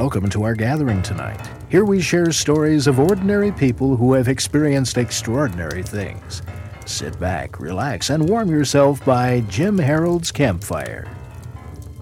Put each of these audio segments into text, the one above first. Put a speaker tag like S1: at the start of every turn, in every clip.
S1: Welcome to our gathering tonight. Here we share stories of ordinary people who have experienced extraordinary things. Sit back, relax, and warm yourself by Jim Harold's Campfire.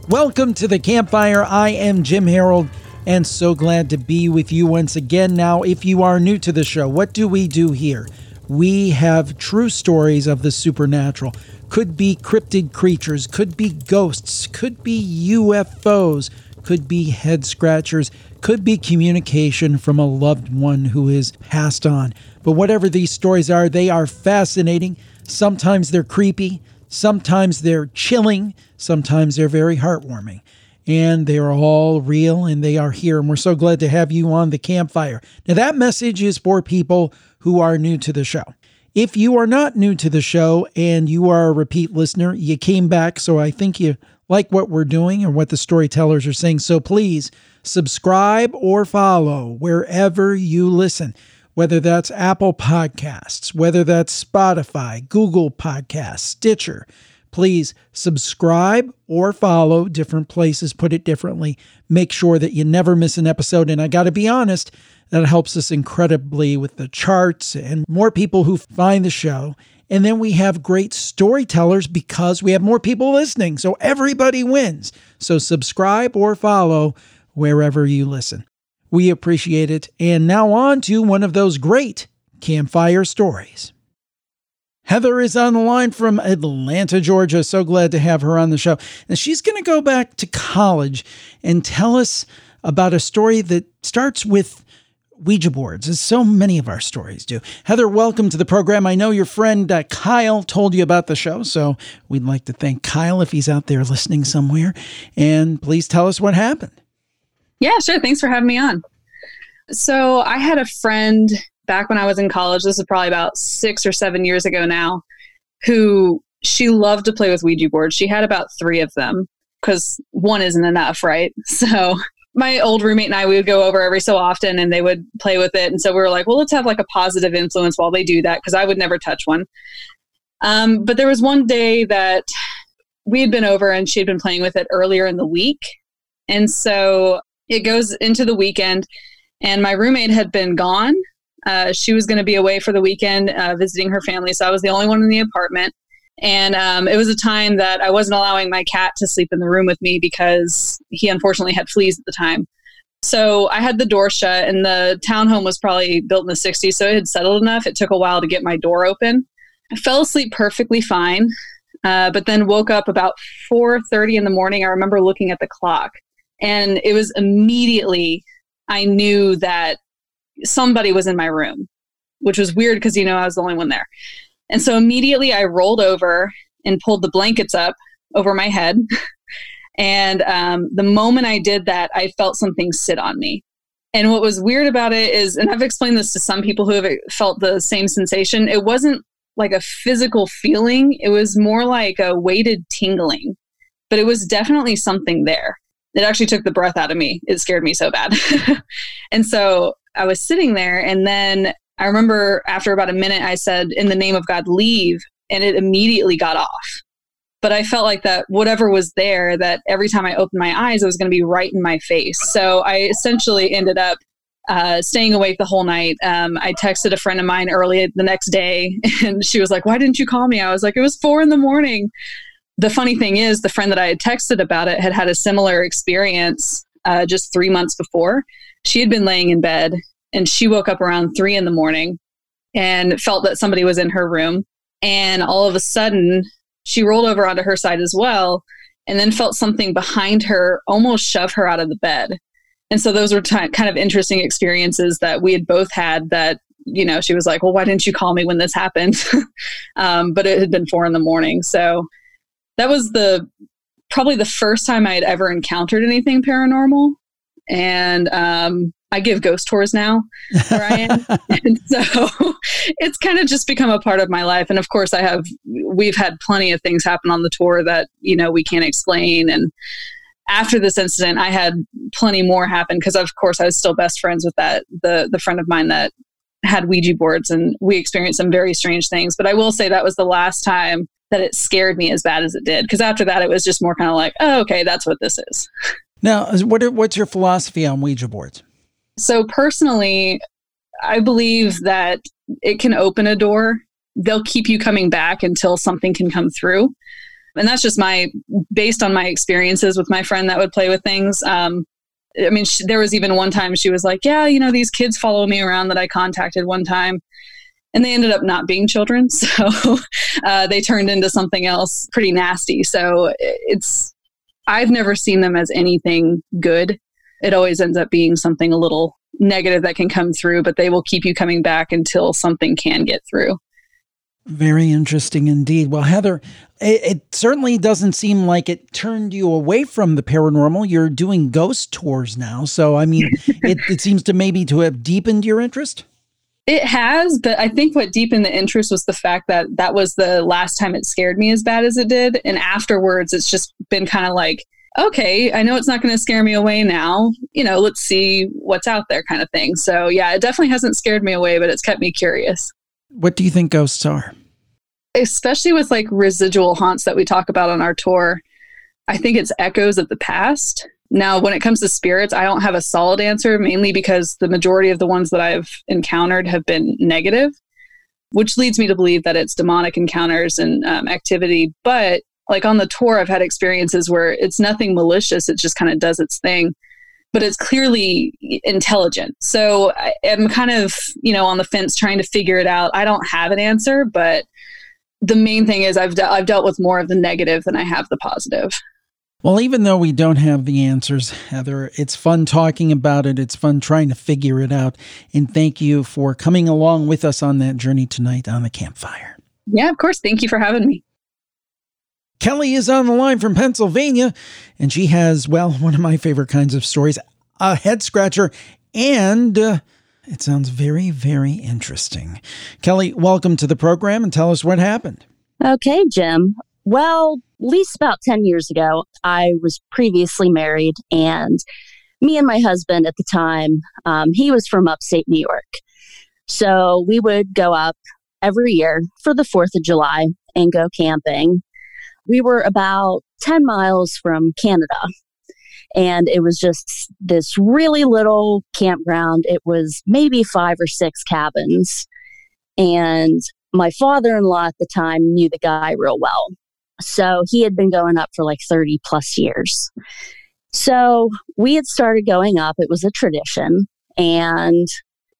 S2: Welcome to the Campfire. I am Jim Harold and so glad to be with you once again. Now, if you are new to the show, what do we do here? We have true stories of the supernatural. Could be cryptid creatures, could be ghosts, could be UFOs could be head scratchers, could be communication from a loved one who is passed on. But whatever these stories are, they are fascinating. Sometimes they're creepy, sometimes they're chilling, sometimes they're very heartwarming. And they are all real and they are here. And we're so glad to have you on the campfire. Now, that message is for people who are new to the show. If you are not new to the show and you are a repeat listener, you came back, so I think you like what we're doing and what the storytellers are saying. So please subscribe or follow wherever you listen, whether that's Apple Podcasts, whether that's Spotify, Google Podcasts, Stitcher. Please subscribe or follow different places, put it differently. Make sure that you never miss an episode. And I got to be honest, that helps us incredibly with the charts and more people who find the show and then we have great storytellers because we have more people listening. So everybody wins. So subscribe or follow wherever you listen. We appreciate it. And now on to one of those great campfire stories. Heather is on the line from Atlanta, Georgia. So glad to have her on the show. And she's going to go back to college and tell us about a story that starts with Ouija boards, as so many of our stories do. Heather, welcome to the program. I know your friend uh, Kyle told you about the show, so we'd like to thank Kyle if he's out there listening somewhere. And please tell us what happened.
S3: Yeah, sure. Thanks for having me on. So, I had a friend back when I was in college, this is probably about six or seven years ago now, who she loved to play with Ouija boards. She had about three of them because one isn't enough, right? So, my old roommate and I, we would go over every so often and they would play with it. And so we were like, well, let's have like a positive influence while they do that because I would never touch one. Um, but there was one day that we had been over and she had been playing with it earlier in the week. And so it goes into the weekend and my roommate had been gone. Uh, she was going to be away for the weekend uh, visiting her family. So I was the only one in the apartment. And um, it was a time that I wasn't allowing my cat to sleep in the room with me because he unfortunately had fleas at the time. So I had the door shut, and the townhome was probably built in the 60s, so it had settled enough. It took a while to get my door open. I fell asleep perfectly fine, uh, but then woke up about 4:30 in the morning. I remember looking at the clock, and it was immediately I knew that somebody was in my room, which was weird because you know I was the only one there. And so immediately I rolled over and pulled the blankets up over my head. and um, the moment I did that, I felt something sit on me. And what was weird about it is, and I've explained this to some people who have felt the same sensation, it wasn't like a physical feeling, it was more like a weighted tingling, but it was definitely something there. It actually took the breath out of me. It scared me so bad. and so I was sitting there, and then I remember after about a minute, I said, In the name of God, leave. And it immediately got off. But I felt like that whatever was there, that every time I opened my eyes, it was going to be right in my face. So I essentially ended up uh, staying awake the whole night. Um, I texted a friend of mine early the next day, and she was like, Why didn't you call me? I was like, It was four in the morning. The funny thing is, the friend that I had texted about it had had a similar experience uh, just three months before. She had been laying in bed and she woke up around three in the morning and felt that somebody was in her room. And all of a sudden, she rolled over onto her side as well and then felt something behind her almost shove her out of the bed. And so those were t- kind of interesting experiences that we had both had that, you know, she was like, well, why didn't you call me when this happened? um, but it had been four in the morning. So that was the probably the first time I had ever encountered anything paranormal. And um, I give ghost tours now where I am. and so it's kind of just become a part of my life. And of course, I have, we've had plenty of things happen on the tour that, you know, we can't explain. And after this incident, I had plenty more happen because, of course, I was still best friends with that, the, the friend of mine that had Ouija boards and we experienced some very strange things. But I will say that was the last time that it scared me as bad as it did. Because after that, it was just more kind of like, oh, okay, that's what this is.
S2: Now, what are, what's your philosophy on Ouija boards?
S3: So, personally, I believe that it can open a door. They'll keep you coming back until something can come through. And that's just my, based on my experiences with my friend that would play with things. Um, I mean, she, there was even one time she was like, Yeah, you know, these kids follow me around that I contacted one time. And they ended up not being children. So uh, they turned into something else pretty nasty. So it's, I've never seen them as anything good. It always ends up being something a little negative that can come through, but they will keep you coming back until something can get through.
S2: Very interesting indeed. Well, Heather, it, it, certainly doesn't seem like it turned you away from the paranormal. You're doing ghost tours now. So, I mean, it, it seems to maybe to have deepened your interest.
S3: It has, but I think what deepened the interest was the fact that that was the last time it scared me as bad as it did. And afterwards, it's just been kind of like, okay, I know it's not going to scare me away now. You know, let's see what's out there kind of thing. So, yeah, it definitely hasn't scared me away, but it's kept me curious.
S2: What do you think ghosts are?
S3: Especially with like residual haunts that we talk about on our tour, I think it's echoes of the past. Now, when it comes to spirits, I don't have a solid answer, mainly because the majority of the ones that I've encountered have been negative, which leads me to believe that it's demonic encounters and um, activity. But like on the tour, I've had experiences where it's nothing malicious, it just kind of does its thing but it's clearly intelligent. So I, am kind of, you know, on the fence trying to figure it out. I don't have an answer, but the main thing is I've, de- I've dealt with more of the negative than I have the positive.
S2: Well, even though we don't have the answers, Heather, it's fun talking about it. It's fun trying to figure it out. And thank you for coming along with us on that journey tonight on the campfire.
S3: Yeah, of course. Thank you for having me.
S2: Kelly is on the line from Pennsylvania, and she has, well, one of my favorite kinds of stories a head scratcher, and uh, it sounds very, very interesting. Kelly, welcome to the program and tell us what happened.
S4: Okay, Jim. Well, at least about 10 years ago, I was previously married, and me and my husband at the time, um, he was from upstate New York. So we would go up every year for the 4th of July and go camping we were about 10 miles from Canada. And it was just this really little campground. It was maybe five or six cabins. And my father in law at the time knew the guy real well. So he had been going up for like 30 plus years. So we had started going up. It was a tradition and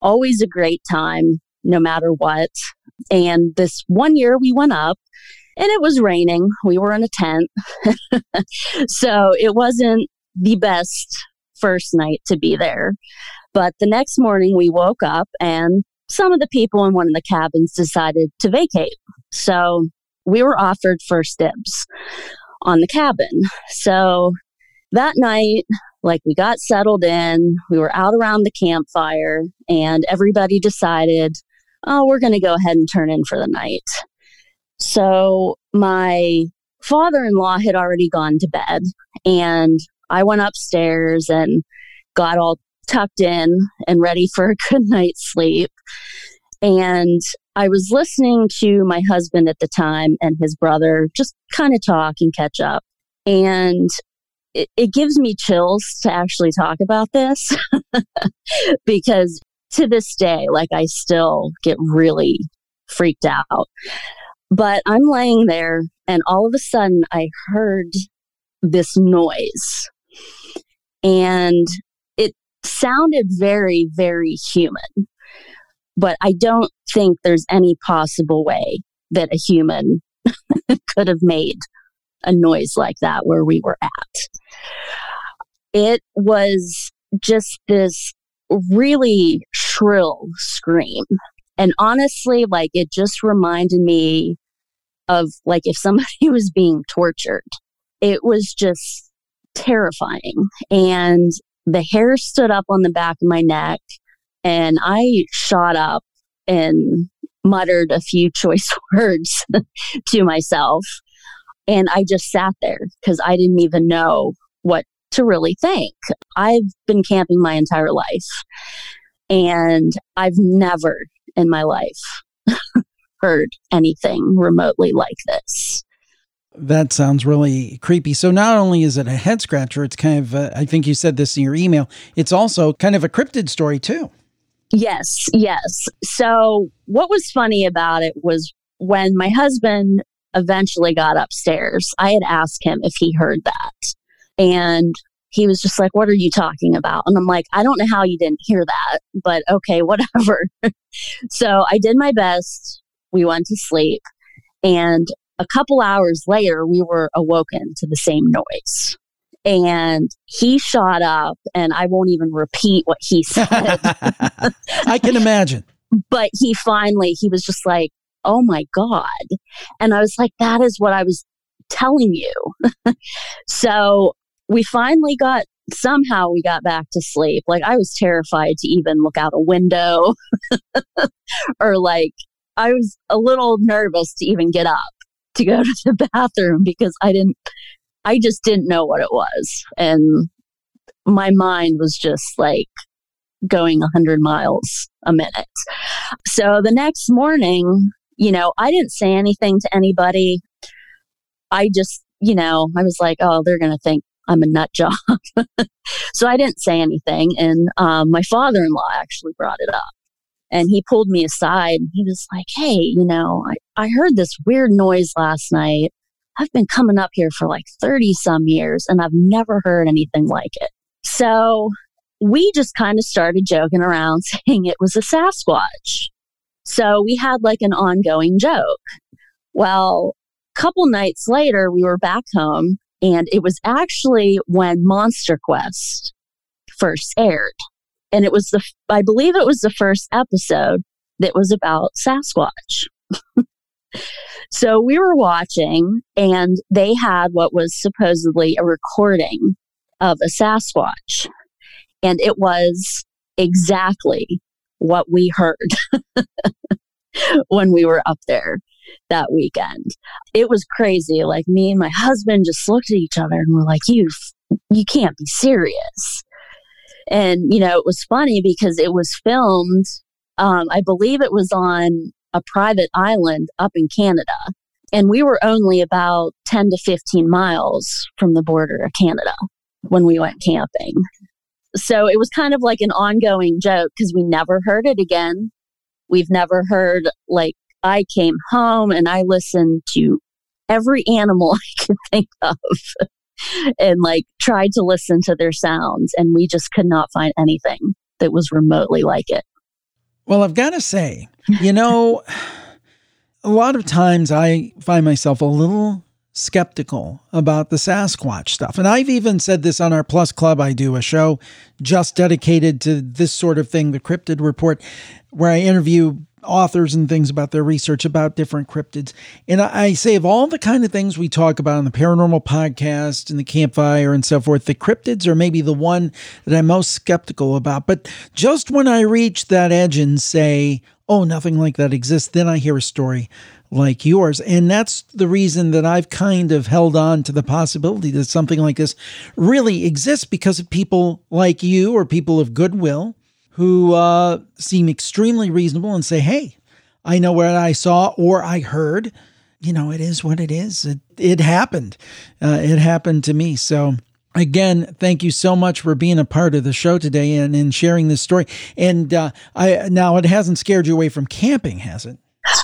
S4: always a great time, no matter what. And this one year we went up and it was raining. We were in a tent. so it wasn't the best first night to be there. But the next morning we woke up and some of the people in one of the cabins decided to vacate. So we were offered first dibs on the cabin. So that night, like we got settled in, we were out around the campfire, and everybody decided, oh, we're going to go ahead and turn in for the night. So my father in law had already gone to bed, and I went upstairs and got all tucked in and ready for a good night's sleep. And I was listening to my husband at the time and his brother just kind of talk and catch up. And it, it gives me chills to actually talk about this because to this day, like I still get really freaked out. But I'm laying there, and all of a sudden, I heard this noise. And it sounded very, very human. But I don't think there's any possible way that a human could have made a noise like that where we were at. It was just this really shrill scream. And honestly, like it just reminded me of like if somebody was being tortured. It was just terrifying. And the hair stood up on the back of my neck and I shot up and muttered a few choice words to myself. And I just sat there because I didn't even know what to really think. I've been camping my entire life and I've never in my life heard anything remotely like this.
S2: That sounds really creepy. So not only is it a head scratcher, it's kind of a, I think you said this in your email. It's also kind of a cryptid story too.
S4: Yes, yes. So what was funny about it was when my husband eventually got upstairs, I had asked him if he heard that. And he was just like, What are you talking about? And I'm like, I don't know how you didn't hear that, but okay, whatever. so I did my best. We went to sleep. And a couple hours later, we were awoken to the same noise. And he shot up, and I won't even repeat what he said.
S2: I can imagine.
S4: But he finally, he was just like, Oh my God. And I was like, That is what I was telling you. so we finally got somehow we got back to sleep. Like I was terrified to even look out a window or like I was a little nervous to even get up to go to the bathroom because I didn't I just didn't know what it was and my mind was just like going 100 miles a minute. So the next morning, you know, I didn't say anything to anybody. I just, you know, I was like, oh, they're going to think I'm a nut job. so I didn't say anything. And um, my father in law actually brought it up. And he pulled me aside and he was like, Hey, you know, I, I heard this weird noise last night. I've been coming up here for like 30 some years and I've never heard anything like it. So we just kind of started joking around saying it was a Sasquatch. So we had like an ongoing joke. Well, a couple nights later, we were back home and it was actually when Monster Quest first aired. And it was the, I believe it was the first episode that was about Sasquatch. so we were watching and they had what was supposedly a recording of a Sasquatch. And it was exactly what we heard when we were up there that weekend. It was crazy. Like me and my husband just looked at each other and we're like, you, you can't be serious. And, you know, it was funny because it was filmed, um, I believe it was on a private island up in Canada. And we were only about 10 to 15 miles from the border of Canada when we went camping. So it was kind of like an ongoing joke because we never heard it again. We've never heard like I came home and I listened to every animal I could think of and like tried to listen to their sounds. And we just could not find anything that was remotely like it.
S2: Well, I've got to say, you know, a lot of times I find myself a little skeptical about the Sasquatch stuff. And I've even said this on our Plus Club. I do a show just dedicated to this sort of thing, the Cryptid Report, where I interview authors and things about their research about different cryptids. And I, say of all the kind of things we talk about on the paranormal podcast and the campfire and so forth, the cryptids are maybe the one that I'm most skeptical about. But just when I reach that edge and say, oh, nothing like that exists, then I hear a story like yours. And that's the reason that I've kind of held on to the possibility that something like this really exists because of people like you or people of goodwill who uh, seem extremely reasonable and say, hey, I know what I saw or I heard. You know, it is what it is. It, it happened. Uh, it happened to me. So, again, thank you so much for being a part of the show today and, and sharing this story. And uh, I now it hasn't scared you away from camping, has it?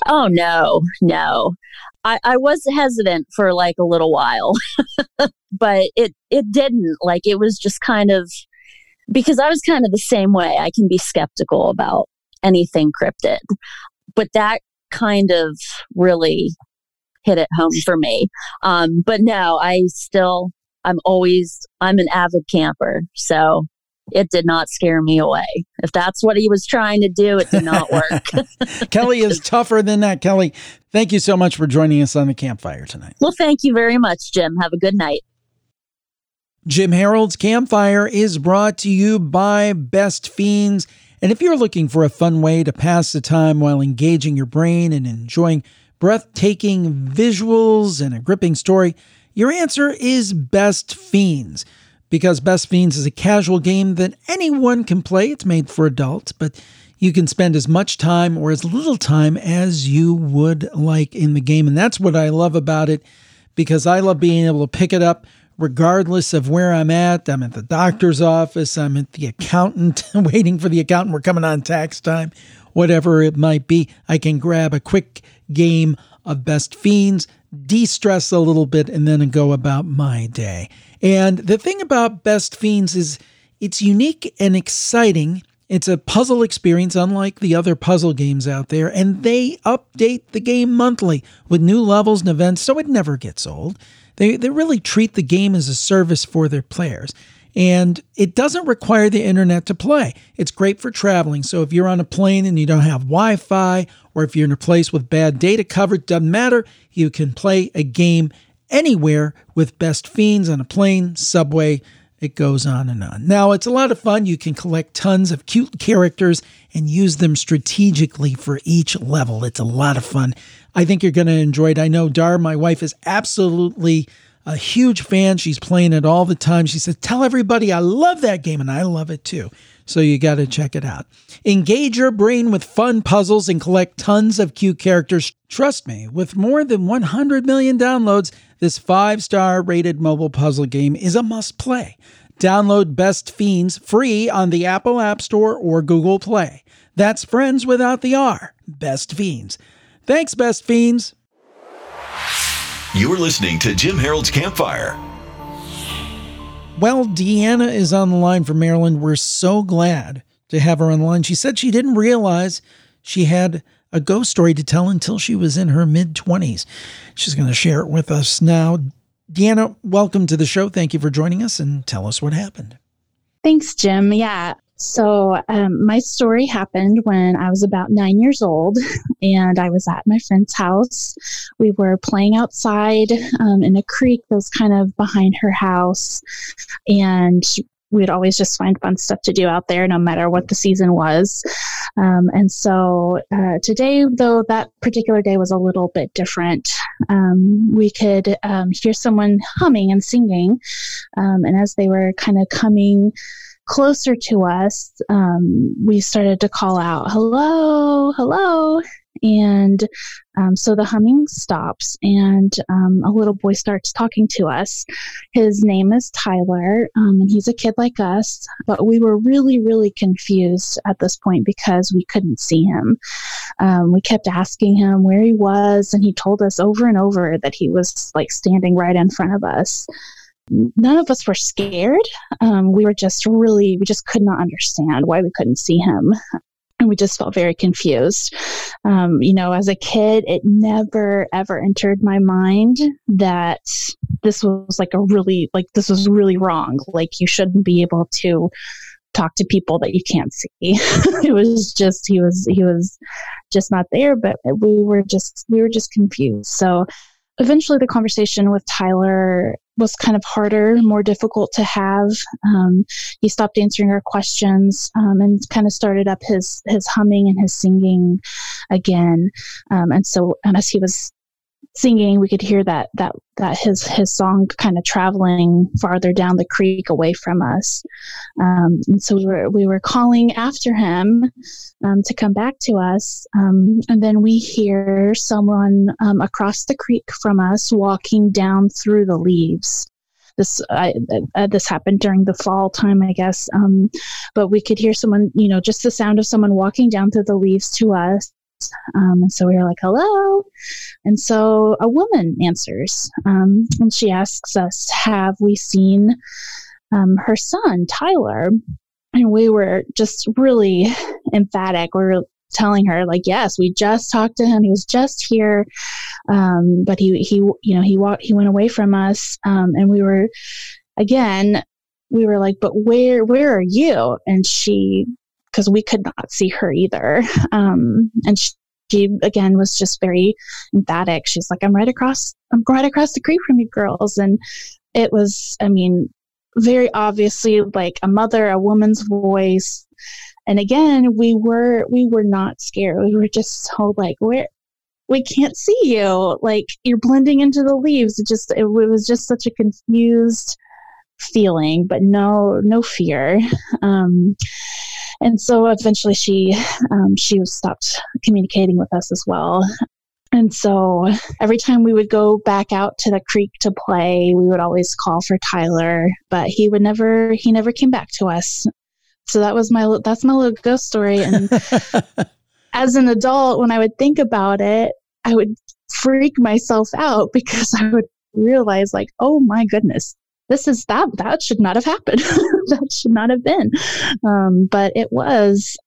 S4: Oh no, no. I, I was hesitant for like a little while, but it it didn't. Like it was just kind of because I was kind of the same way. I can be skeptical about anything cryptid, but that kind of really hit it home for me. Um, but no, I still, I'm always, I'm an avid camper. So it did not scare me away. If that's what he was trying to do, it did not work.
S2: Kelly is tougher than that. Kelly, thank you so much for joining us on the campfire tonight.
S4: Well, thank you very much, Jim. Have a good night.
S2: Jim Harold's Campfire is brought to you by Best Fiends. And if you're looking for a fun way to pass the time while engaging your brain and enjoying breathtaking visuals and a gripping story, your answer is Best Fiends. Because Best Fiends is a casual game that anyone can play. It's made for adults, but you can spend as much time or as little time as you would like in the game. And that's what I love about it because I love being able to pick it up regardless of where I'm at. I'm at the doctor's office, I'm at the accountant, waiting for the accountant. We're coming on tax time, whatever it might be. I can grab a quick game of Best Fiends, de stress a little bit, and then go about my day. And the thing about Best Fiends is it's unique and exciting. It's a puzzle experience unlike the other puzzle games out there, and they update the game monthly with new levels and events so it never gets old. They, they really treat the game as a service for their players. And it doesn't require the internet to play. It's great for traveling. So if you're on a plane and you don't have Wi Fi, or if you're in a place with bad data coverage, doesn't matter. You can play a game anywhere with Best Fiends on a plane, subway, it goes on and on. Now, it's a lot of fun. You can collect tons of cute characters and use them strategically for each level. It's a lot of fun. I think you're going to enjoy it. I know Dar, my wife, is absolutely a huge fan. She's playing it all the time. She says, Tell everybody I love that game, and I love it too. So you got to check it out. Engage your brain with fun puzzles and collect tons of cute characters. Trust me, with more than 100 million downloads, this five star rated mobile puzzle game is a must play. Download Best Fiends free on the Apple App Store or Google Play. That's friends without the R. Best Fiends. Thanks, Best Fiends.
S5: You're listening to Jim Harold's Campfire.
S2: Well, Deanna is on the line from Maryland. We're so glad to have her on the line. She said she didn't realize she had a ghost story to tell until she was in her mid 20s. She's going to share it with us now. Deanna, welcome to the show. Thank you for joining us and tell us what happened.
S6: Thanks, Jim. Yeah. So, um, my story happened when I was about nine years old, and I was at my friend's house. We were playing outside um, in a creek that was kind of behind her house, and we'd always just find fun stuff to do out there, no matter what the season was. Um, and so uh, today, though, that particular day was a little bit different. Um, we could um, hear someone humming and singing, um, and as they were kind of coming closer to us, um, we started to call out, "Hello, hello!" And um, so the humming stops, and um, a little boy starts talking to us. His name is Tyler, um, and he's a kid like us, but we were really, really confused at this point because we couldn't see him. Um, we kept asking him where he was, and he told us over and over that he was like standing right in front of us none of us were scared. Um, we were just really, we just could not understand why we couldn't see him and we just felt very confused. Um, you know, as a kid, it never ever entered my mind that this was like a really like this was really wrong. Like you shouldn't be able to talk to people that you can't see. it was just he was he was just not there, but we were just we were just confused. So eventually the conversation with Tyler was kind of harder, more difficult to have. Um, he stopped answering our questions um, and kind of started up his his humming and his singing again. Um, and so, and as he was singing, we could hear that that that his his song kind of traveling farther down the creek away from us. Um, and so we were we were calling after him um, to come back to us, um, and then we hear someone um, across the creek from us walking down through the leaves. This I, uh, this happened during the fall time, I guess. Um, but we could hear someone, you know, just the sound of someone walking down through the leaves to us, um, and so we were like, hello. And so a woman answers um, and she asks us, have we seen um, her son, Tyler? And we were just really emphatic. We were telling her like yes we just talked to him he was just here um, but he he you know he walked he went away from us um, and we were again we were like but where where are you and she because we could not see her either. Um, and she, she, again was just very emphatic. She's like, "I'm right across. I'm right across the creek from you girls." And it was, I mean, very obviously like a mother, a woman's voice. And again, we were we were not scared. We were just so like, "Where?" We can't see you. Like you're blending into the leaves. It just it, was just such a confused feeling, but no no fear. Um, and so eventually she um, she stopped communicating with us as well And so every time we would go back out to the creek to play, we would always call for Tyler, but he would never he never came back to us. So that was my that's my little ghost story and as an adult when I would think about it, I would freak myself out because I would realize like, "Oh my goodness, this is that that should not have happened. That should not have been. Um, but it was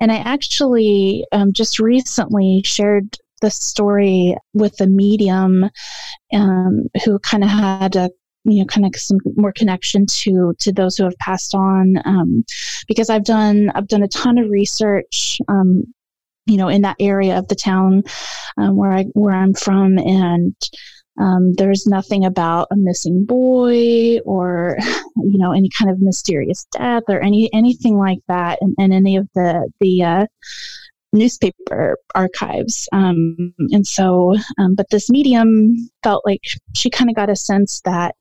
S6: and i actually um, just recently shared the story with the medium um, who kind of had a you know kind of some more connection to to those who have passed on um, because i've done i've done a ton of research um, you know in that area of the town um, where i where i'm from and um, there's nothing about a missing boy or, you know, any kind of mysterious death or any anything like that in, in any of the the uh, newspaper archives. Um, and so, um, but this medium felt like she kind of got a sense that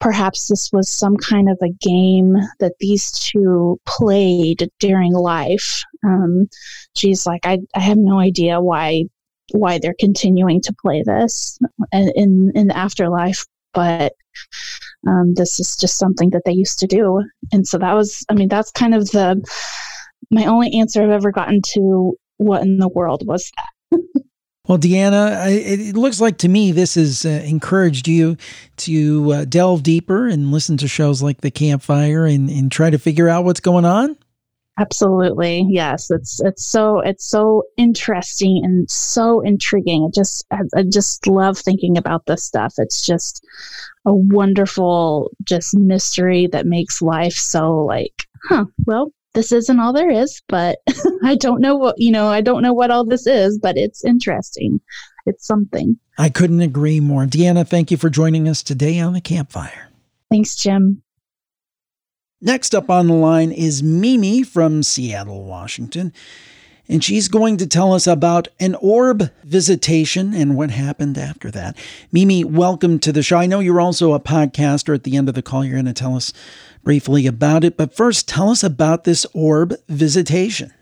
S6: perhaps this was some kind of a game that these two played during life. Um, she's like, I, I have no idea why why they're continuing to play this in in the afterlife but um, this is just something that they used to do and so that was i mean that's kind of the my only answer i've ever gotten to what in the world was that
S2: Well, Deanna, it looks like to me this has uh, encouraged you to uh, delve deeper and listen to shows like The Campfire and, and try to figure out what's going on.
S6: Absolutely. Yes. It's, it's so, it's so interesting and so intriguing. I just, I, I just love thinking about this stuff. It's just a wonderful, just mystery that makes life so like, huh, well, this isn't all there is, but I don't know what, you know, I don't know what all this is, but it's interesting. It's something.
S2: I couldn't agree more. Deanna, thank you for joining us today on the campfire.
S6: Thanks, Jim.
S2: Next up on the line is Mimi from Seattle, Washington. And she's going to tell us about an orb visitation and what happened after that. Mimi, welcome to the show. I know you're also a podcaster. At the end of the call, you're going to tell us briefly about it. But first, tell us about this orb visitation.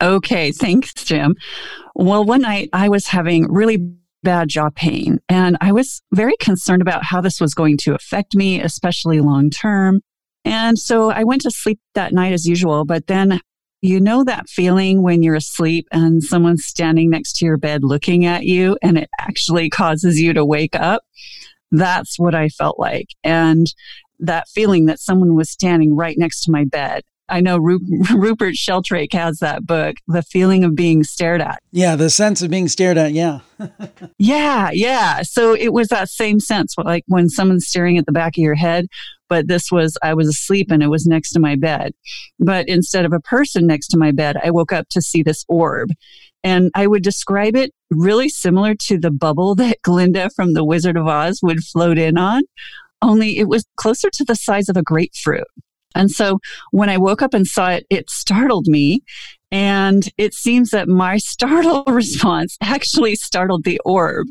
S7: Okay, thanks, Jim. Well, one night I was having really bad jaw pain, and I was very concerned about how this was going to affect me, especially long term. And so I went to sleep that night as usual, but then you know that feeling when you're asleep and someone's standing next to your bed looking at you and it actually causes you to wake up? That's what I felt like. And that feeling that someone was standing right next to my bed. I know Rupert Sheldrake has that book, The Feeling of Being Stared At.
S2: Yeah, the sense of being stared at. Yeah.
S7: yeah, yeah. So it was that same sense, like when someone's staring at the back of your head. But this was, I was asleep and it was next to my bed. But instead of a person next to my bed, I woke up to see this orb. And I would describe it really similar to the bubble that Glinda from The Wizard of Oz would float in on, only it was closer to the size of a grapefruit. And so when I woke up and saw it, it startled me. And it seems that my startle response actually startled the orb.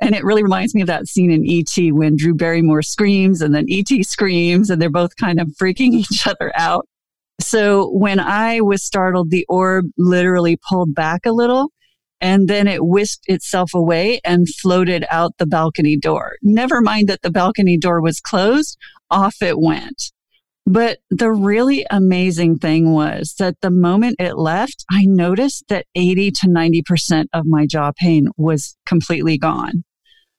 S7: And it really reminds me of that scene in E.T. when Drew Barrymore screams and then E.T. screams and they're both kind of freaking each other out. So when I was startled, the orb literally pulled back a little and then it whisked itself away and floated out the balcony door. Never mind that the balcony door was closed, off it went. But the really amazing thing was that the moment it left, I noticed that 80 to 90% of my jaw pain was completely gone.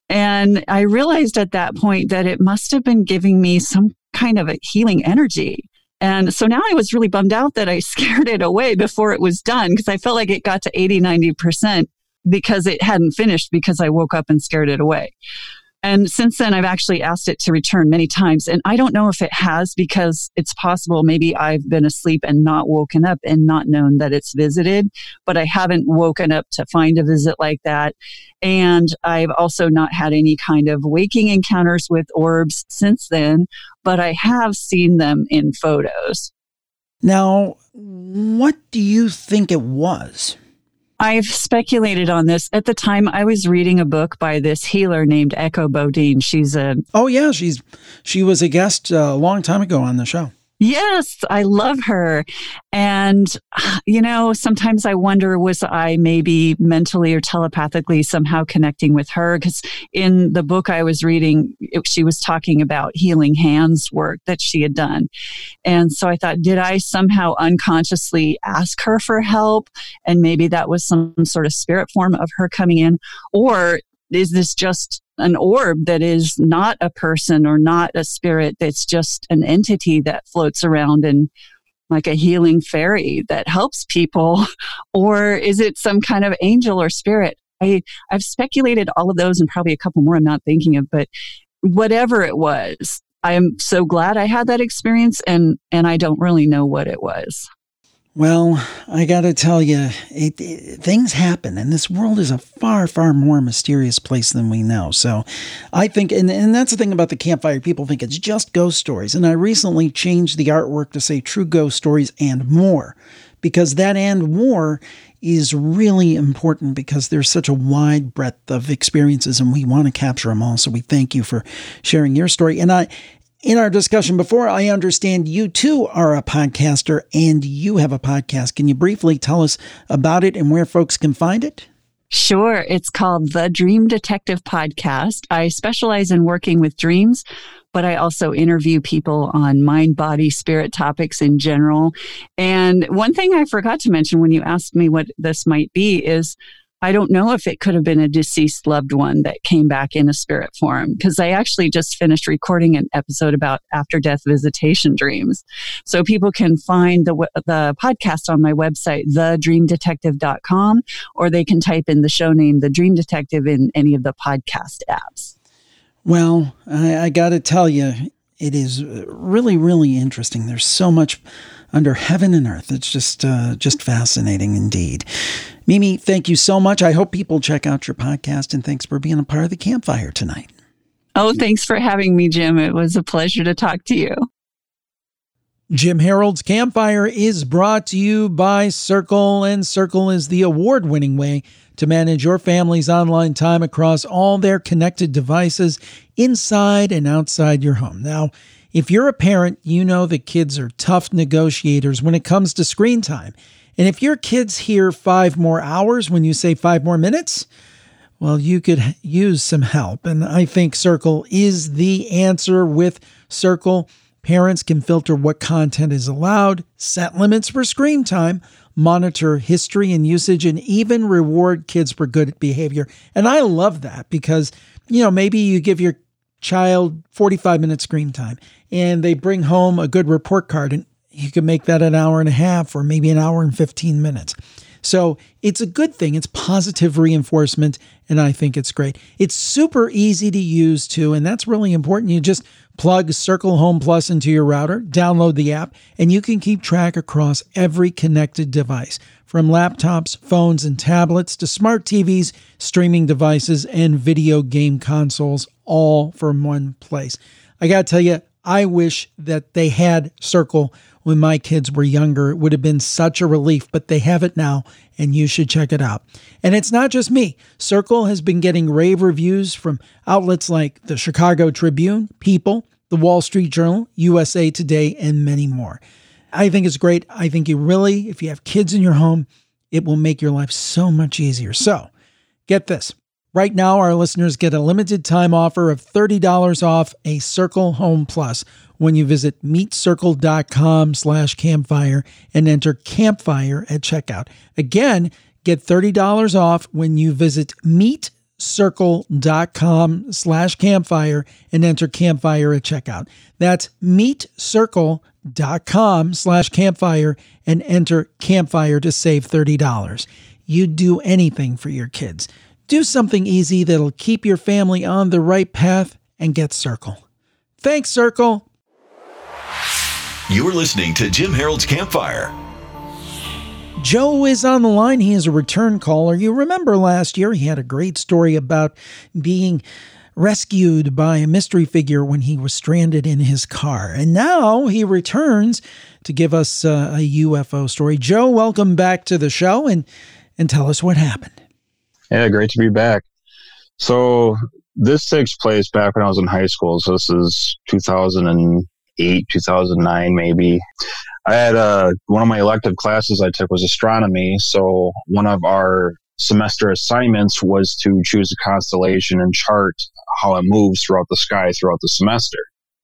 S7: And I realized at that point that it must have been giving me some kind of a healing energy. And so now I was really bummed out that I scared it away before it was done because I felt like it got to 80, 90% because it hadn't finished because I woke up and scared it away. And since then, I've actually asked it to return many times. And I don't know if it has because it's possible maybe I've been asleep and not woken up and not known that it's visited, but I haven't woken up to find a visit like that. And I've also not had any kind of waking encounters with orbs since then, but I have seen them in photos.
S2: Now, mm. what do you think it was?
S7: I've speculated on this. At the time, I was reading a book by this healer named Echo Bodine. She's a
S2: oh yeah, she's she was a guest uh, a long time ago on the show.
S7: Yes, I love her. And, you know, sometimes I wonder was I maybe mentally or telepathically somehow connecting with her? Because in the book I was reading, it, she was talking about healing hands work that she had done. And so I thought, did I somehow unconsciously ask her for help? And maybe that was some sort of spirit form of her coming in. Or is this just an orb that is not a person or not a spirit that's just an entity that floats around and like a healing fairy that helps people? Or is it some kind of angel or spirit? I, i've speculated all of those and probably a couple more i'm not thinking of but whatever it was i am so glad i had that experience and and i don't really know what it was
S2: well, I got to tell you, it, it, things happen, and this world is a far, far more mysterious place than we know. So I think, and, and that's the thing about the campfire, people think it's just ghost stories. And I recently changed the artwork to say true ghost stories and more, because that and more is really important because there's such a wide breadth of experiences and we want to capture them all. So we thank you for sharing your story. And I, in our discussion before, I understand you too are a podcaster and you have a podcast. Can you briefly tell us about it and where folks can find it?
S7: Sure. It's called the Dream Detective Podcast. I specialize in working with dreams, but I also interview people on mind, body, spirit topics in general. And one thing I forgot to mention when you asked me what this might be is I don't know if it could have been a deceased loved one that came back in a spirit form because I actually just finished recording an episode about after death visitation dreams. So people can find the the podcast on my website thedreamdetective.com or they can type in the show name The Dream Detective in any of the podcast apps.
S2: Well, I, I got to tell you, it is really, really interesting. There's so much under heaven and earth. It's just, uh, just fascinating indeed. Mimi, thank you so much. I hope people check out your podcast and thanks for being a part of the campfire tonight.
S7: Oh, thanks for having me, Jim. It was a pleasure to talk to you.
S2: Jim Harold's Campfire is brought to you by Circle, and Circle is the award winning way to manage your family's online time across all their connected devices inside and outside your home. Now, if you're a parent, you know that kids are tough negotiators when it comes to screen time. And if your kids hear five more hours when you say five more minutes, well, you could use some help. And I think Circle is the answer with Circle. Parents can filter what content is allowed, set limits for screen time, monitor history and usage, and even reward kids for good behavior. And I love that because, you know, maybe you give your child 45 minutes screen time and they bring home a good report card and you can make that an hour and a half or maybe an hour and 15 minutes. So it's a good thing. It's positive reinforcement, and I think it's great. It's super easy to use too, and that's really important. You just plug Circle Home Plus into your router, download the app, and you can keep track across every connected device from laptops, phones, and tablets to smart TVs, streaming devices, and video game consoles, all from one place. I got to tell you, I wish that they had Circle when my kids were younger. It would have been such a relief, but they have it now, and you should check it out. And it's not just me. Circle has been getting rave reviews from outlets like the Chicago Tribune, People, the Wall Street Journal, USA Today, and many more. I think it's great. I think you really, if you have kids in your home, it will make your life so much easier. So, get this. Right now, our listeners get a limited time offer of $30 off a Circle Home Plus when you visit meetcircle.com slash campfire and enter campfire at checkout. Again, get $30 off when you visit meetcircle.com slash campfire and enter campfire at checkout. That's meetcircle.com slash campfire and enter campfire to save $30. You'd do anything for your kids. Do something easy that'll keep your family on the right path and get Circle. Thanks, Circle.
S5: You're listening to Jim Harold's Campfire.
S2: Joe is on the line. He is a return caller. You remember last year he had a great story about being rescued by a mystery figure when he was stranded in his car. And now he returns to give us uh, a UFO story. Joe, welcome back to the show and and tell us what happened.
S8: Yeah, great to be back. So this takes place back when I was in high school. So this is 2000 and 2008, 2009, maybe. I had uh, one of my elective classes I took was astronomy. So one of our semester assignments was to choose a constellation and chart how it moves throughout the sky throughout the semester,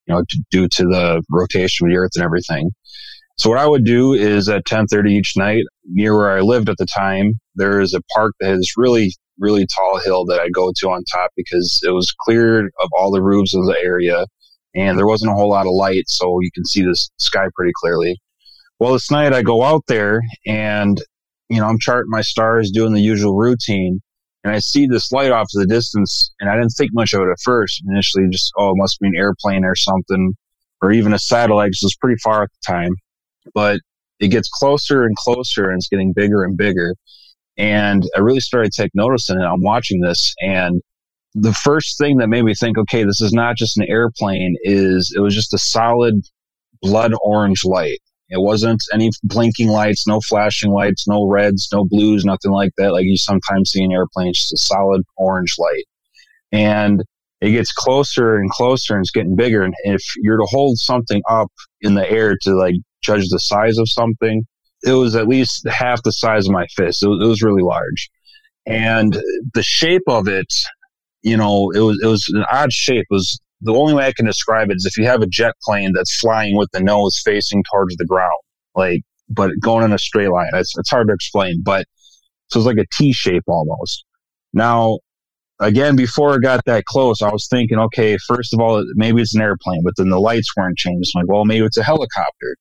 S8: you know, due to the rotation of the earth and everything. So what I would do is at 10:30 each night, near where I lived at the time, there is a park that has really, really tall hill that I go to on top because it was cleared of all the roofs of the area, and there wasn't a whole lot of light, so you can see the sky pretty clearly. Well, this night I go out there and you know I'm charting my stars, doing the usual routine, and I see this light off to the distance, and I didn't think much of it at first. Initially, just oh, it must be an airplane or something, or even a satellite, because it was pretty far at the time but it gets closer and closer and it's getting bigger and bigger. And I really started to take notice in it. I'm watching this and the first thing that made me think, okay, this is not just an airplane is it was just a solid blood orange light. It wasn't any blinking lights, no flashing lights, no reds, no blues, nothing like that. Like you sometimes see in airplanes, just a solid orange light. And it gets closer and closer and it's getting bigger. And if you're to hold something up in the air to like judge the size of something, it was at least half the size of my fist. It was, it was really large. And the shape of it, you know, it was, it was an odd shape. It was the only way I can describe it is if you have a jet plane that's flying with the nose facing towards the ground, like, but going in a straight line. It's, it's hard to explain, but so it's like a T shape almost. Now, again, before it got that close, I was thinking, okay, first of all, maybe it's an airplane, but then the lights weren't changed. I'm like, well, maybe it's a helicopter.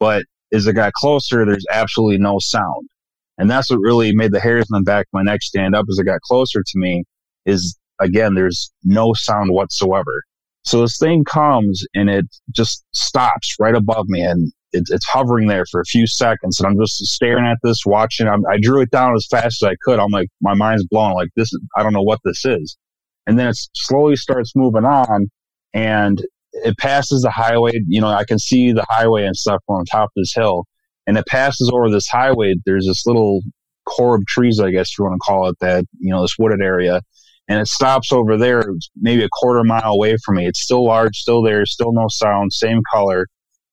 S8: But as it got closer, there's absolutely no sound. And that's what really made the hairs on the back of my neck stand up as it got closer to me is again, there's no sound whatsoever. So this thing comes and it just stops right above me and it, it's hovering there for a few seconds. And I'm just staring at this, watching. I'm, i drew it down as fast as I could. I'm like, my mind's blown. Like this, I don't know what this is. And then it slowly starts moving on and it passes the highway. You know, I can see the highway and stuff on top of this hill, and it passes over this highway. There's this little core of trees, I guess you want to call it that. You know, this wooded area, and it stops over there, maybe a quarter mile away from me. It's still large, still there, still no sound, same color,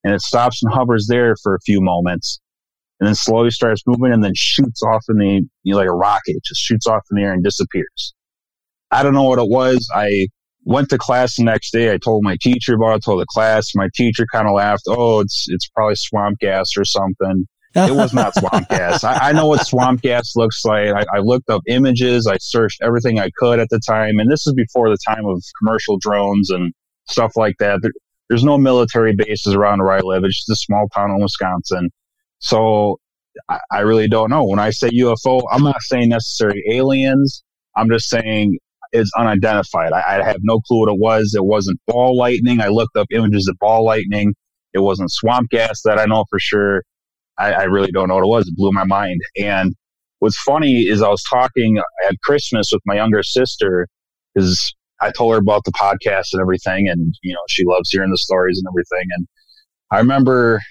S8: and it stops and hovers there for a few moments. And then slowly starts moving and then shoots off in the, you know, like a rocket, just shoots off in the air and disappears. I don't know what it was. I went to class the next day. I told my teacher about it, told the class. My teacher kind of laughed. Oh, it's, it's probably swamp gas or something. It was not swamp gas. I, I, know what swamp gas looks like. I, I, looked up images. I searched everything I could at the time. And this is before the time of commercial drones and stuff like that. There, there's no military bases around where I live. It's just a small town in Wisconsin. So I, I really don't know. When I say UFO, I'm not saying necessarily aliens. I'm just saying it's unidentified. I, I, have no clue what it was. It wasn't ball lightning. I looked up images of ball lightning. It wasn't swamp gas that I know for sure. I, I really don't know what it was. It blew my mind. And what's funny is I was talking at Christmas with my younger sister because I told her about the podcast and everything. And, you know, she loves hearing the stories and everything. And I remember,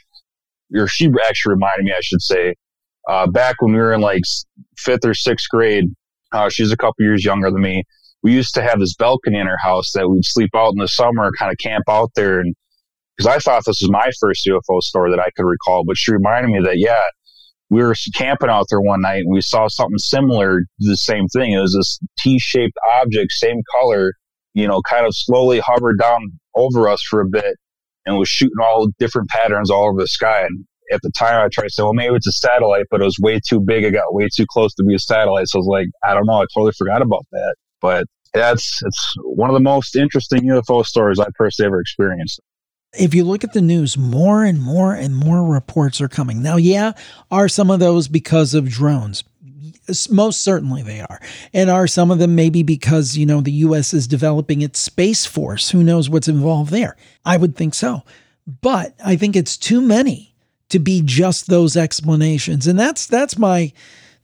S8: or she actually reminded me, I should say, uh, back when we were in like fifth or sixth grade, uh, she's a couple years younger than me we used to have this balcony in our house that we'd sleep out in the summer, kind of camp out there. And because I thought this was my first UFO story that I could recall, but she reminded me that, yeah, we were camping out there one night and we saw something similar the same thing. It was this T shaped object, same color, you know, kind of slowly hovered down over us for a bit and was shooting all different patterns all over the sky. And at the time I tried to say, well, maybe it's a satellite, but it was way too big. It got way too close to be a satellite. So I was like, I don't know. I totally forgot about that. But that's it's one of the most interesting UFO stories I personally ever experienced.
S2: If you look at the news, more and more and more reports are coming. Now, yeah, are some of those because of drones? Most certainly they are. And are some of them maybe because, you know, the US is developing its space force? Who knows what's involved there? I would think so. But I think it's too many to be just those explanations. And that's that's my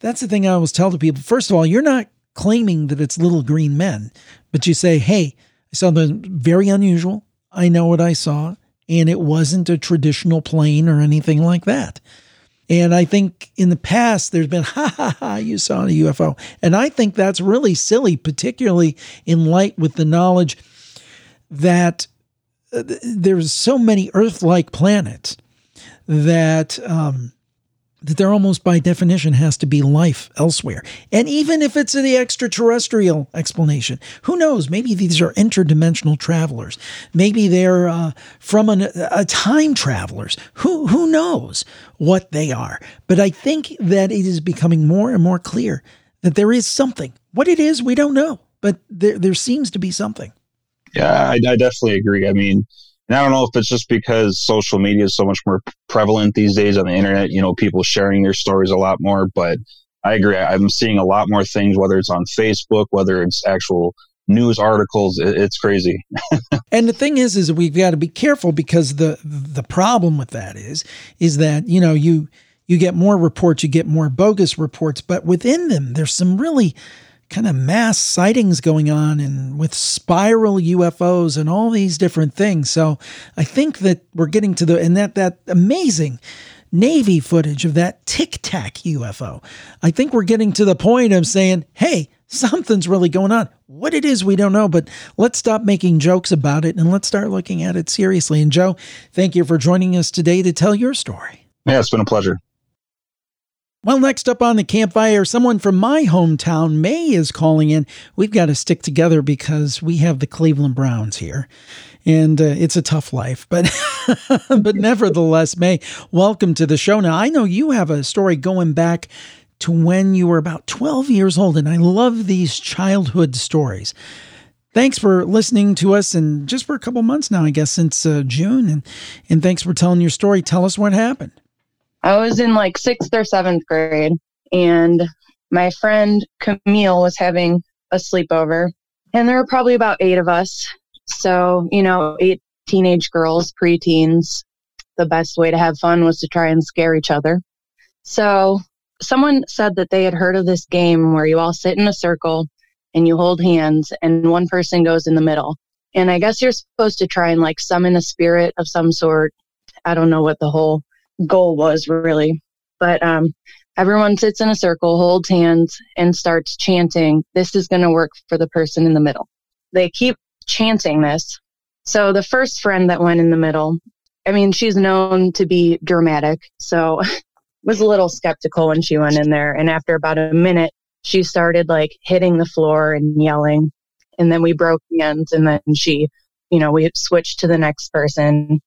S2: that's the thing I always tell to people. First of all, you're not claiming that it's little green men, but you say, hey, I saw the very unusual. I know what I saw, and it wasn't a traditional plane or anything like that. And I think in the past, there's been, ha ha ha, you saw a UFO. And I think that's really silly, particularly in light with the knowledge that uh, there's so many Earth-like planets that um, that there almost by definition has to be life elsewhere. And even if it's the extraterrestrial explanation, who knows? Maybe these are interdimensional travelers. Maybe they're uh, from an, a time travelers. Who who knows what they are? But I think that it is becoming more and more clear that there is something. What it is, we don't know, but there there seems to be something.
S8: Yeah, I, I definitely agree. I mean, and I don't know if it's just because social media is so much more prevalent these days on the internet, you know, people sharing their stories a lot more, but I agree. I'm seeing a lot more things, whether it's on Facebook, whether it's actual news articles. It's crazy.
S2: and the thing is, is we've got to be careful because the the problem with that is, is that you know you you get more reports, you get more bogus reports, but within them, there's some really kind of mass sightings going on and with spiral UFOs and all these different things. So I think that we're getting to the and that that amazing Navy footage of that Tic Tac UFO. I think we're getting to the point of saying, hey, something's really going on. What it is, we don't know, but let's stop making jokes about it and let's start looking at it seriously. And Joe, thank you for joining us today to tell your story.
S8: Yeah, it's been a pleasure.
S2: Well, next up on the campfire, someone from my hometown, May, is calling in. We've got to stick together because we have the Cleveland Browns here, and uh, it's a tough life. But, but nevertheless, May, welcome to the show. Now, I know you have a story going back to when you were about 12 years old, and I love these childhood stories. Thanks for listening to us, and just for a couple months now, I guess, since uh, June, and and thanks for telling your story. Tell us what happened.
S9: I was in like sixth or seventh grade, and my friend Camille was having a sleepover, and there were probably about eight of us. So, you know, eight teenage girls, preteens. The best way to have fun was to try and scare each other. So, someone said that they had heard of this game where you all sit in a circle and you hold hands, and one person goes in the middle. And I guess you're supposed to try and like summon a spirit of some sort. I don't know what the whole goal was really. But um, everyone sits in a circle, holds hands, and starts chanting, This is going to work for the person in the middle. They keep chanting this. So the first friend that went in the middle, I mean, she's known to be dramatic. So was a little skeptical when she went in there. And after about a minute, she started like hitting the floor and yelling. And then we broke hands and then she, you know, we switched to the next person.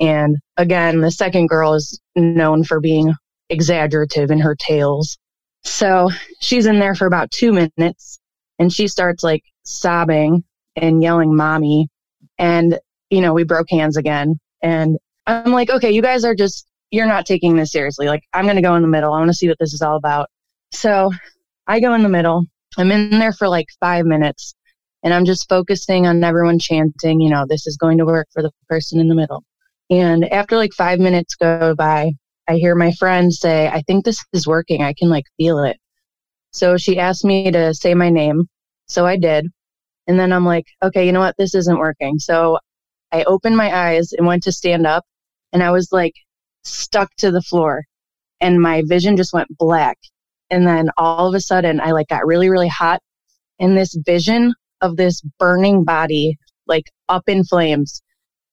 S9: And again, the second girl is known for being exaggerative in her tales. So she's in there for about two minutes and she starts like sobbing and yelling, Mommy. And, you know, we broke hands again. And I'm like, okay, you guys are just, you're not taking this seriously. Like, I'm going to go in the middle. I want to see what this is all about. So I go in the middle. I'm in there for like five minutes and I'm just focusing on everyone chanting, you know, this is going to work for the person in the middle. And after like five minutes go by, I hear my friend say, I think this is working. I can like feel it. So she asked me to say my name. So I did. And then I'm like, okay, you know what? This isn't working. So I opened my eyes and went to stand up and I was like stuck to the floor and my vision just went black. And then all of a sudden I like got really, really hot and this vision of this burning body like up in flames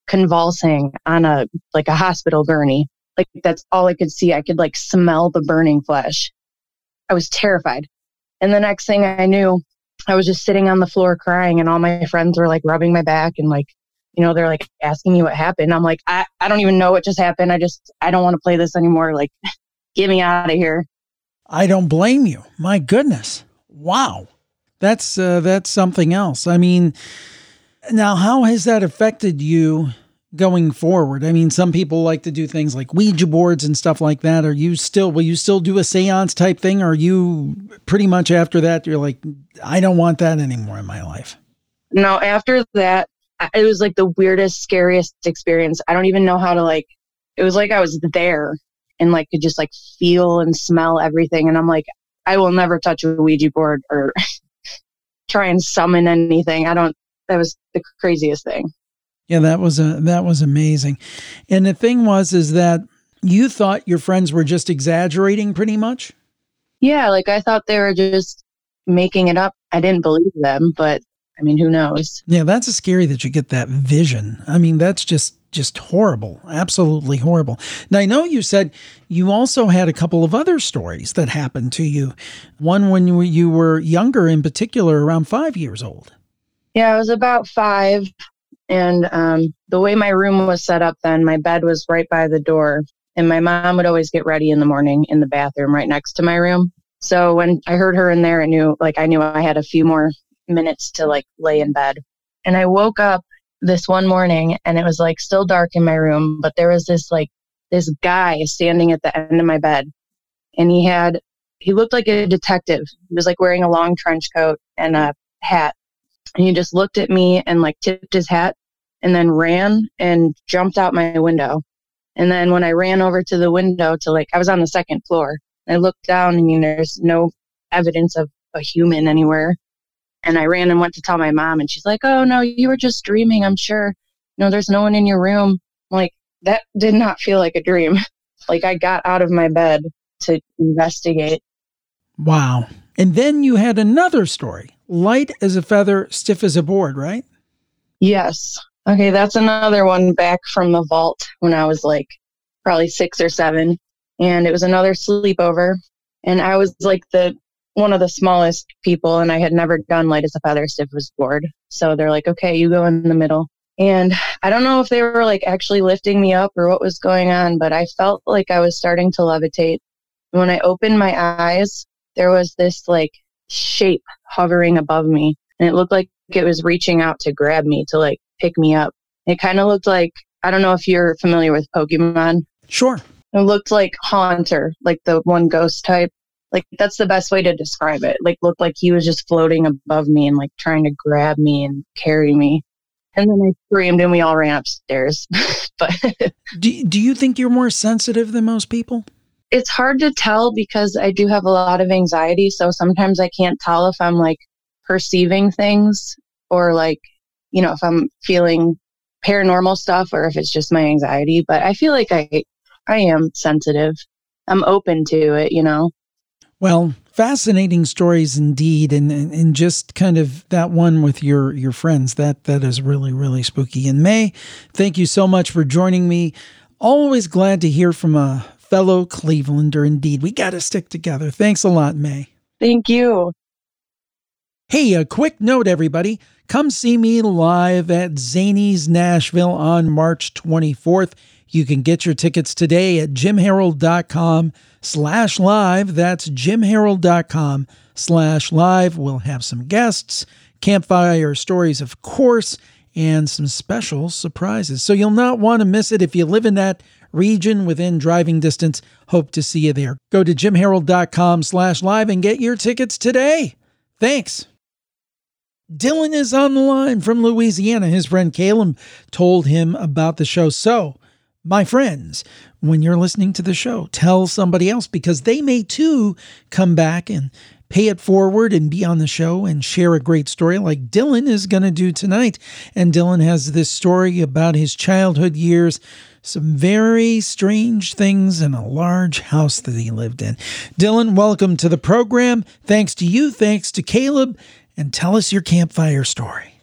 S9: convulsing on a like a hospital gurney. Like that's all I could see. I could like smell the burning flesh. I was terrified. And the next thing I knew, I was just sitting on the floor crying and all my friends were like rubbing my back and like, you know, they're like asking me what happened. I'm like, I, I don't even know what just happened. I just, I don't want to play this anymore. Like, get me out of here.
S2: I don't blame you. My goodness. Wow. That's, uh, that's something else. I mean, now, how has that affected you going forward? I mean, some people like to do things like Ouija boards and stuff like that. Are you still, will you still do a seance type thing? Or are you pretty much after that, you're like, I don't want that anymore in my life?
S9: No, after that, it was like the weirdest, scariest experience. I don't even know how to like, it was like I was there and like could just like feel and smell everything. And I'm like, I will never touch a Ouija board or try and summon anything. I don't, that was the craziest thing.
S2: Yeah, that was a that was amazing. And the thing was is that you thought your friends were just exaggerating pretty much?
S9: Yeah, like I thought they were just making it up. I didn't believe them, but I mean, who knows?
S2: Yeah, that's scary that you get that vision. I mean, that's just just horrible, absolutely horrible. Now, I know you said you also had a couple of other stories that happened to you. One when you were younger, in particular, around five years old.
S9: Yeah, I was about five. And um, the way my room was set up then, my bed was right by the door. And my mom would always get ready in the morning in the bathroom right next to my room. So when I heard her in there, I knew, like, I knew I had a few more minutes to, like, lay in bed. And I woke up this one morning and it was like still dark in my room, but there was this like this guy standing at the end of my bed and he had he looked like a detective. He was like wearing a long trench coat and a hat. And he just looked at me and like tipped his hat and then ran and jumped out my window. And then when I ran over to the window to like I was on the second floor. I looked down and there's no evidence of a human anywhere. And I ran and went to tell my mom, and she's like, Oh, no, you were just dreaming, I'm sure. No, there's no one in your room. I'm like, that did not feel like a dream. like, I got out of my bed to investigate.
S2: Wow. And then you had another story light as a feather, stiff as a board, right?
S9: Yes. Okay, that's another one back from the vault when I was like probably six or seven. And it was another sleepover. And I was like the one of the smallest people and I had never done light as a feather stiff as a board. So they're like, okay, you go in the middle. And I don't know if they were like actually lifting me up or what was going on, but I felt like I was starting to levitate. When I opened my eyes, there was this like shape hovering above me and it looked like it was reaching out to grab me to like pick me up. It kind of looked like, I don't know if you're familiar with Pokemon.
S2: Sure.
S9: It looked like Haunter, like the one ghost type. Like that's the best way to describe it. Like looked like he was just floating above me and like trying to grab me and carry me. And then I screamed and we all ran upstairs. but
S2: do, do you think you're more sensitive than most people?
S9: It's hard to tell because I do have a lot of anxiety. So sometimes I can't tell if I'm like perceiving things or like, you know, if I'm feeling paranormal stuff or if it's just my anxiety. But I feel like I I am sensitive. I'm open to it, you know.
S2: Well, fascinating stories indeed, and, and, and just kind of that one with your your friends that that is really really spooky. And May, thank you so much for joining me. Always glad to hear from a fellow Clevelander. Indeed, we got to stick together. Thanks a lot, May.
S9: Thank you.
S2: Hey, a quick note, everybody. Come see me live at Zanies Nashville on March 24th. You can get your tickets today at jimharold.com slash live. That's jimharold.com slash live. We'll have some guests, campfire stories, of course, and some special surprises. So you'll not want to miss it if you live in that region within driving distance. Hope to see you there. Go to jimharold.com slash live and get your tickets today. Thanks. Dylan is on the line from Louisiana. His friend Caleb told him about the show. So my friends, when you're listening to the show, tell somebody else because they may too come back and pay it forward and be on the show and share a great story like Dylan is going to do tonight. And Dylan has this story about his childhood years, some very strange things in a large house that he lived in. Dylan, welcome to the program. Thanks to you, thanks to Caleb, and tell us your campfire story.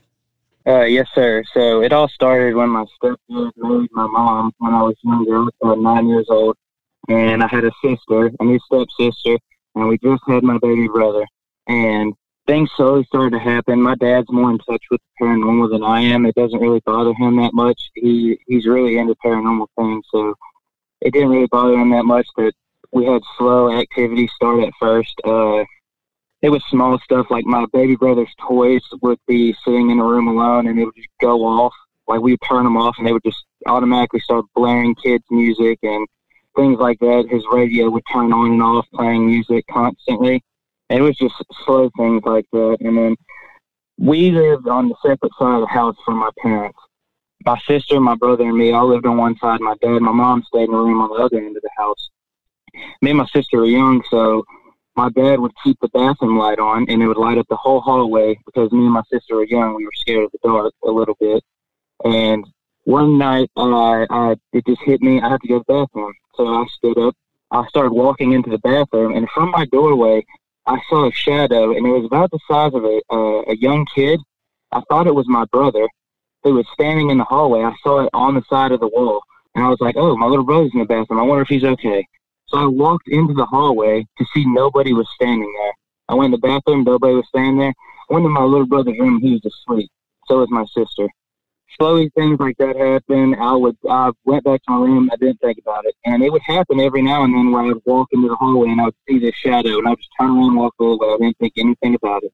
S10: Uh, yes, sir. So it all started when my stepdad married my mom when I was younger. About nine years old, and I had a sister, a new stepsister, and we just had my baby brother. And things slowly started to happen. My dad's more in touch with the paranormal than I am. It doesn't really bother him that much. He he's really into paranormal things, so it didn't really bother him that much. But we had slow activity start at first. Uh, it was small stuff like my baby brother's toys would be sitting in a room alone and it would just go off. Like we'd turn them off and they would just automatically start blaring kids' music and things like that. His radio would turn on and off, playing music constantly. It was just slow things like that. And then we lived on the separate side of the house from my parents. My sister, my brother, and me all lived on one side. My dad, my mom stayed in a room on the other end of the house. Me and my sister were young, so my dad would keep the bathroom light on and it would light up the whole hallway because me and my sister were young. We were scared of the dark a little bit. And one night, I, it just hit me. I had to go to the bathroom. So I stood up. I started walking into the bathroom and from my doorway, I saw a shadow and it was about the size of a, a young kid. I thought it was my brother who was standing in the hallway. I saw it on the side of the wall. And I was like, oh, my little brother's in the bathroom. I wonder if he's okay. So I walked into the hallway to see nobody was standing there. I went in the bathroom, nobody was standing there. I went to my little brother's room, he was asleep. So was my sister. Slowly things like that happen, I would I went back to my room, I didn't think about it. And it would happen every now and then where I would walk into the hallway and I would see this shadow and I would just turn around and walk away. I didn't think anything about it.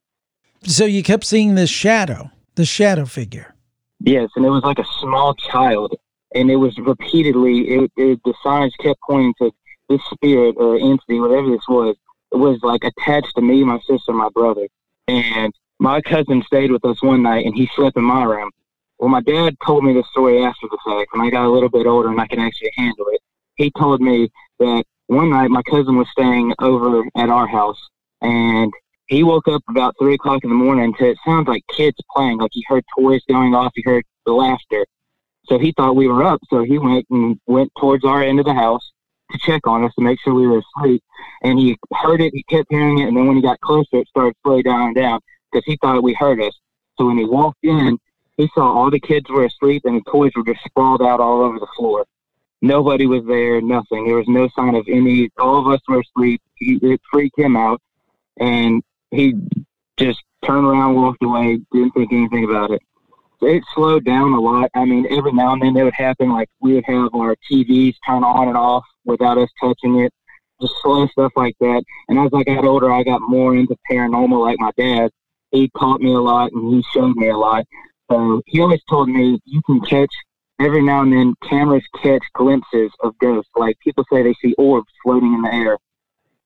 S2: So you kept seeing this shadow, the shadow figure.
S10: Yes, and it was like a small child, and it was repeatedly. It, it the signs kept pointing to this spirit or entity, whatever this was. It was like attached to me, my sister, my brother, and my cousin stayed with us one night, and he slept in my room. Well, my dad told me the story after the fact when I got a little bit older and I can actually handle it. He told me that one night my cousin was staying over at our house, and he woke up about three o'clock in the morning to it sounds like kids playing. Like he heard toys going off, he heard the laughter. So he thought we were up. So he went and went towards our end of the house to check on us to make sure we were asleep. And he heard it, he kept hearing it, and then when he got closer, it started slowing down and down because he thought we heard us. So when he walked in, he saw all the kids were asleep and the toys were just sprawled out all over the floor. Nobody was there, nothing. There was no sign of any. All of us were asleep. He, it freaked him out, and he just turned around, walked away, didn't think anything about it. It slowed down a lot. I mean, every now and then it would happen. Like we would have our TVs turn on and off without us touching it, just slow stuff like that. And as I got older, I got more into paranormal, like my dad. He taught me a lot and he showed me a lot. So he always told me you can catch every now and then cameras catch glimpses of ghosts. Like people say they see orbs floating in the air.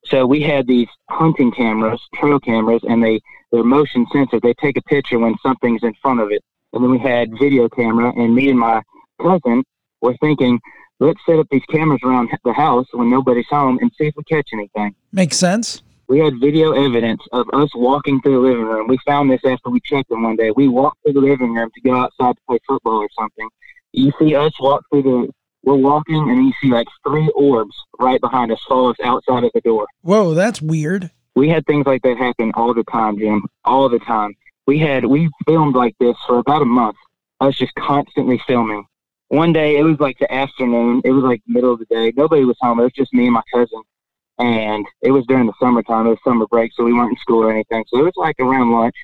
S10: So we had these hunting cameras, trail cameras, and they they're motion sensor. They take a picture when something's in front of it. And then we had video camera, and me and my cousin were thinking, let's set up these cameras around the house when nobody's home and see if we catch anything.
S2: Makes sense.
S10: We had video evidence of us walking through the living room. We found this after we checked them one day. We walked through the living room to go outside to play football or something. You see us walk through the we're walking and you see like three orbs right behind us, follow us outside of the door.
S2: Whoa, that's weird.
S10: We had things like that happen all the time, Jim. All the time. We had we filmed like this for about a month. I was just constantly filming. One day it was like the afternoon. It was like middle of the day. Nobody was home. It was just me and my cousin. And it was during the summertime. It was summer break, so we weren't in school or anything. So it was like around lunch.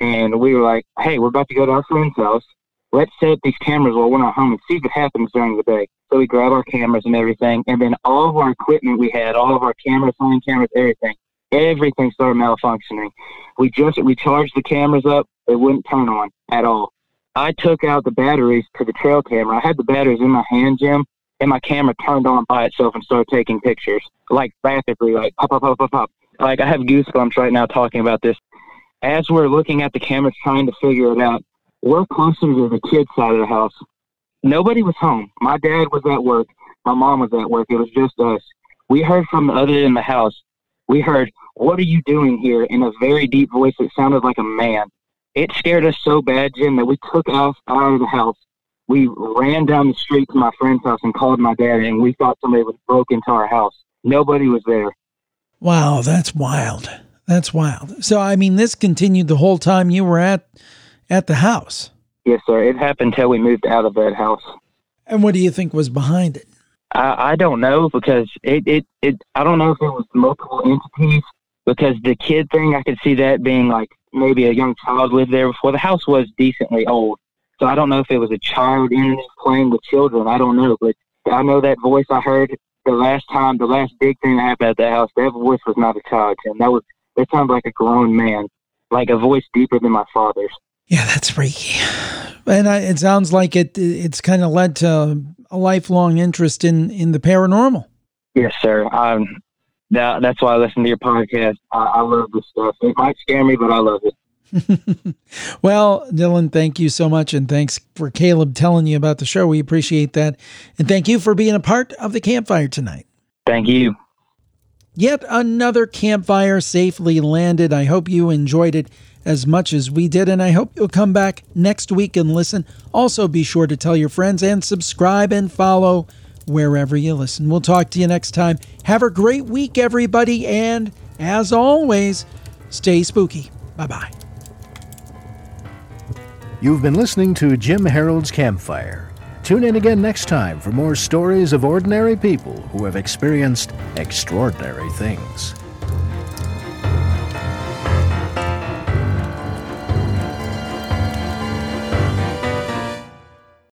S10: And we were like, hey, we're about to go to our friend's house. Let's set up these cameras while we're not home and see what happens during the day. So we grab our cameras and everything, and then all of our equipment we had, all of our cameras, phone cameras, everything, everything started malfunctioning. We just we charged the cameras up; they wouldn't turn on at all. I took out the batteries to the trail camera. I had the batteries in my hand, Jim, and my camera turned on by itself and started taking pictures, like rapidly, like pop, pop, pop, pop, pop. Like I have goosebumps right now talking about this. As we're looking at the cameras, trying to figure it out, we're closer to the kids' side of the house. Nobody was home. My dad was at work. My mom was at work. It was just us. We heard from the other end of the house. We heard, What are you doing here? in a very deep voice that sounded like a man. It scared us so bad, Jim, that we took off out of the house. We ran down the street to my friend's house and called my dad, and we thought somebody was broke into our house. Nobody was there.
S2: Wow, that's wild. That's wild. So, I mean, this continued the whole time you were at at the house.
S10: Yes, sir. It happened till we moved out of that house.
S2: And what do you think was behind it?
S10: I, I don't know because it, it, it, I don't know if it was multiple entities because the kid thing, I could see that being like maybe a young child lived there before. The house was decently old. So I don't know if it was a child entity playing with children. I don't know. But I know that voice I heard the last time, the last big thing that happened at that house, that voice was not a child, and that was, that sounded like a grown man, like a voice deeper than my father's.
S2: Yeah, that's freaky. And I, it sounds like it it's kind of led to a lifelong interest in in the paranormal.
S10: Yes, sir. Um, that, that's why I listen to your podcast. I, I love this stuff. It might scare me, but I love it.
S2: well, Dylan, thank you so much. And thanks for Caleb telling you about the show. We appreciate that. And thank you for being a part of the campfire tonight.
S10: Thank you.
S2: Yet another campfire safely landed. I hope you enjoyed it as much as we did, and I hope you'll come back next week and listen. Also, be sure to tell your friends and subscribe and follow wherever you listen. We'll talk to you next time. Have a great week, everybody, and as always, stay spooky. Bye bye.
S1: You've been listening to Jim Harold's Campfire. Tune in again next time for more stories of ordinary people who have experienced extraordinary things.